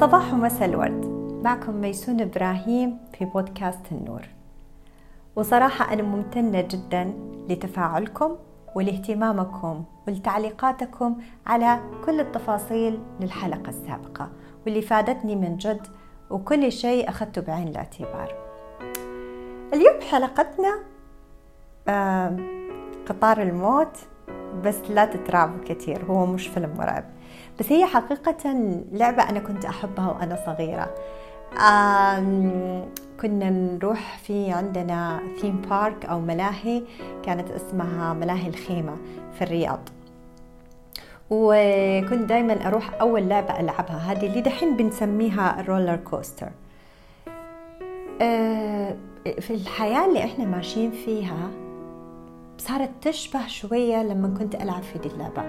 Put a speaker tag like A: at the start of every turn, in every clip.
A: صباح ومساء الورد. معكم ميسون إبراهيم في بودكاست النور. وصراحة أنا ممتنة جدا لتفاعلكم ولاهتمامكم ولتعليقاتكم على كل التفاصيل للحلقة السابقة واللي فادتني من جد وكل شيء أخذته بعين الاعتبار. اليوم حلقتنا آه قطار الموت بس لا تترعبوا كثير هو مش فيلم مرعب. بس هي حقيقة لعبة أنا كنت أحبها وأنا صغيرة. كنا نروح في عندنا theme park أو ملاهي كانت اسمها ملاهي الخيمة في الرياض. وكنت دايما أروح أول لعبة ألعبها. هذه اللي دحين بنسميها ال roller coaster آه، في الحياة اللي إحنا ماشيين فيها صارت تشبه شوية لما كنت ألعب في دي اللعبة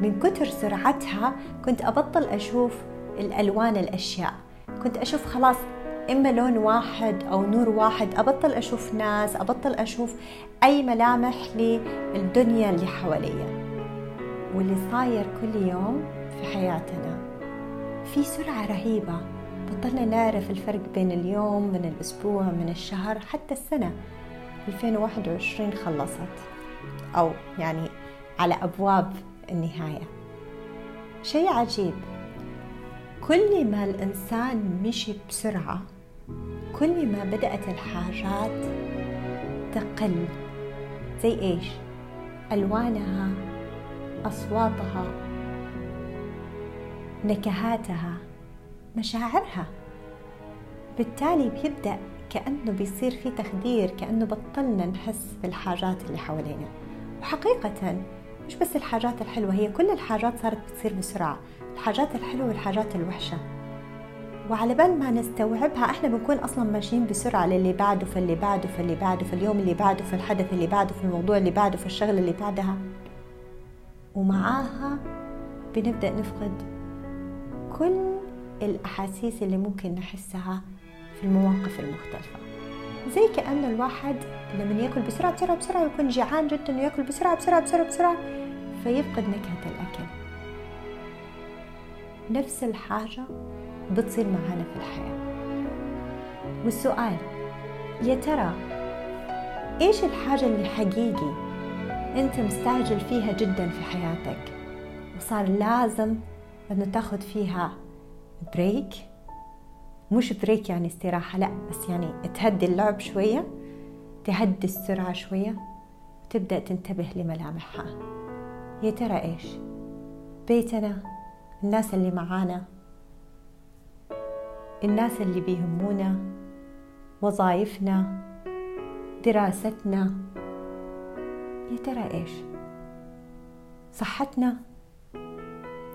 A: من كتر سرعتها كنت أبطل أشوف الألوان الأشياء. كنت أشوف خلاص إما لون واحد أو نور واحد أبطل أشوف ناس أبطل أشوف أي ملامح للدنيا اللي حواليا. واللي صاير كل يوم في حياتنا في سرعة رهيبة. بطلنا نعرف الفرق بين اليوم من الأسبوع من الشهر حتى السنة. 2021 خلصت. أو يعني على أبواب النهاية. شيء عجيب. كل ما الإنسان مشي بسرعة كل ما بدأت الحاجات تقل. زي إيش؟ ألوانها أصواتها نكهاتها مشاعرها. بالتالي بيبدأ كأنه بيصير في تخدير كأنه بطلنا نحس بالحاجات اللي حوالينا. وحقيقة مش بس الحاجات الحلوة هي كل الحاجات صارت بتصير بسرعة. الحاجات الحلوة والحاجات الوحشة. وعلى بال ما نستوعبها إحنا بنكون أصلا ماشيين بسرعة للي بعده فاللي بعده فاللي بعده في اليوم اللي بعده في الحدث اللي بعده في الموضوع اللي بعده في الشغل اللي بعدها. ومعاها بنبدأ نفقد كل الأحاسيس اللي ممكن نحسها في المواقف المختلفة. زي كأن الواحد لما يأكل بسرعة بسرعة بسرعة يكون جيعان جدا ويأكل بسرعة بسرعة بسرعة بسرعة فيفقد نكهة الأكل. نفس الحاجة بتصير معانا في الحياة. والسؤال يا ترى إيش الحاجة اللي حقيقي أنت مستعجل فيها جدا في حياتك؟ وصار لازم انه تاخذ فيها break مش break يعني استراحة لا بس يعني تهدي اللعب شوية تهدي السرعة شوية وتبدأ تنتبه لملامحها. يا ترى إيش؟ بيتنا الناس اللي معانا الناس اللي بيهمونا وظائفنا دراستنا. يا ترى إيش؟ صحتنا.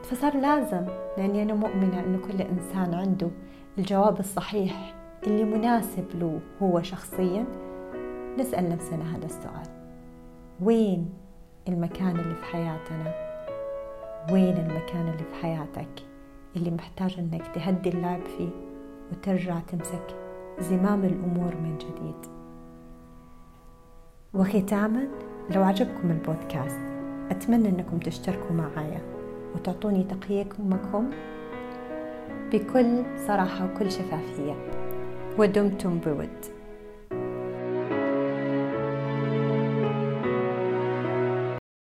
A: فصار لازم لأني أنا مؤمنة أنه كل إنسان عنده الجواب الصحيح اللي مناسب له هو شخصيا نسأل نفسنا هذا السؤال. وين المكان اللي في حياتنا؟ وين المكان اللي في حياتك اللي محتاج إنك تهدي اللعب فيه وترجع تمسك زمام الأمور من جديد؟ وختاما لو عجبكم البودكاست أتمنى إنكم تشتركوا معايا وتعطوني تقييمكم بكل صراحة وكل شفافية. ودمتم بود.